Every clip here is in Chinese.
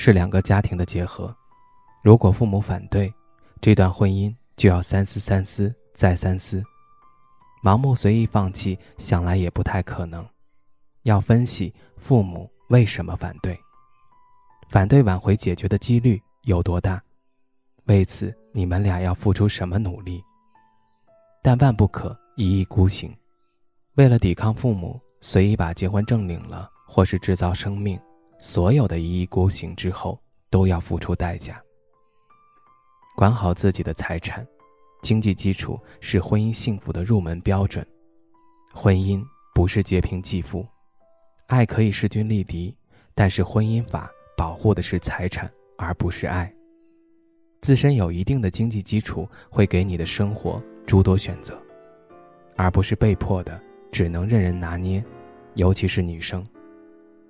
是两个家庭的结合，如果父母反对，这段婚姻就要三思、三思再三思。盲目随意放弃，想来也不太可能。要分析父母为什么反对，反对挽回解决的几率有多大？为此，你们俩要付出什么努力？但万不可一意孤行，为了抵抗父母，随意把结婚证领了，或是制造生命。所有的一意孤行之后，都要付出代价。管好自己的财产，经济基础是婚姻幸福的入门标准。婚姻不是劫贫济富，爱可以势均力敌，但是婚姻法保护的是财产，而不是爱。自身有一定的经济基础，会给你的生活诸多选择，而不是被迫的只能任人拿捏。尤其是女生，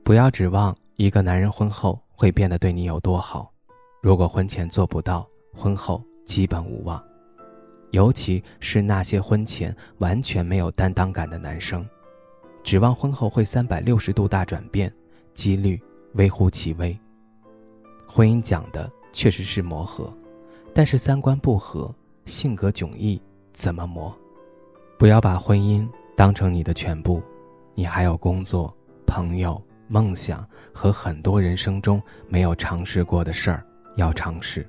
不要指望。一个男人婚后会变得对你有多好？如果婚前做不到，婚后基本无望。尤其是那些婚前完全没有担当感的男生，指望婚后会三百六十度大转变，几率微乎其微。婚姻讲的确实是磨合，但是三观不合、性格迥异，怎么磨？不要把婚姻当成你的全部，你还有工作、朋友。梦想和很多人生中没有尝试过的事儿要尝试。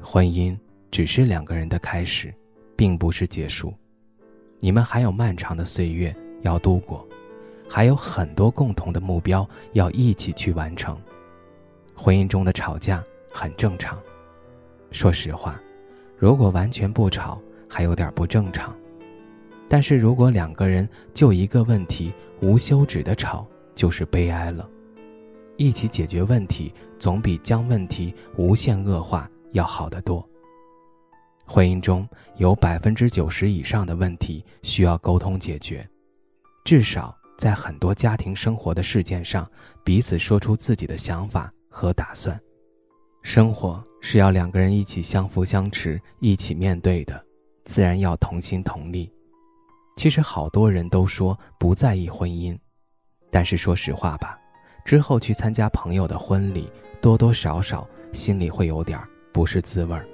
婚姻只是两个人的开始，并不是结束。你们还有漫长的岁月要度过，还有很多共同的目标要一起去完成。婚姻中的吵架很正常。说实话，如果完全不吵，还有点不正常。但是如果两个人就一个问题无休止的吵，就是悲哀了，一起解决问题总比将问题无限恶化要好得多。婚姻中有百分之九十以上的问题需要沟通解决，至少在很多家庭生活的事件上，彼此说出自己的想法和打算。生活是要两个人一起相扶相持，一起面对的，自然要同心同力。其实好多人都说不在意婚姻。但是说实话吧，之后去参加朋友的婚礼，多多少少心里会有点不是滋味儿。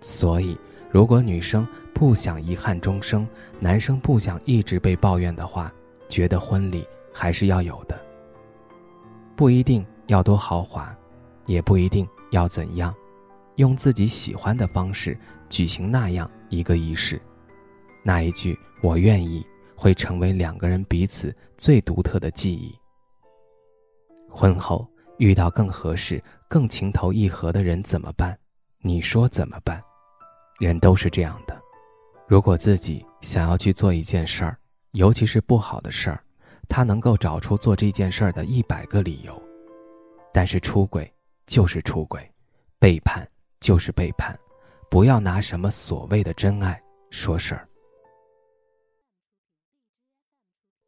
所以，如果女生不想遗憾终生，男生不想一直被抱怨的话，觉得婚礼还是要有的。不一定要多豪华，也不一定要怎样，用自己喜欢的方式举行那样一个仪式。那一句“我愿意”。会成为两个人彼此最独特的记忆。婚后遇到更合适、更情投意合的人怎么办？你说怎么办？人都是这样的。如果自己想要去做一件事儿，尤其是不好的事儿，他能够找出做这件事儿的一百个理由。但是出轨就是出轨，背叛就是背叛，不要拿什么所谓的真爱说事儿。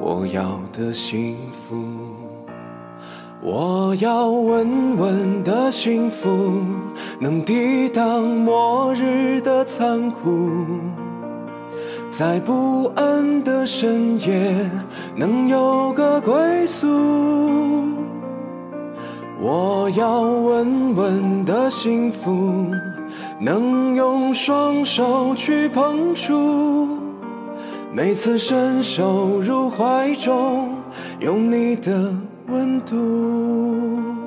我要的幸福，我要稳稳的幸福，能抵挡末日的残酷，在不安的深夜能有个归宿。我要稳稳的幸福，能用双手去碰触。每次伸手入怀中，有你的温度。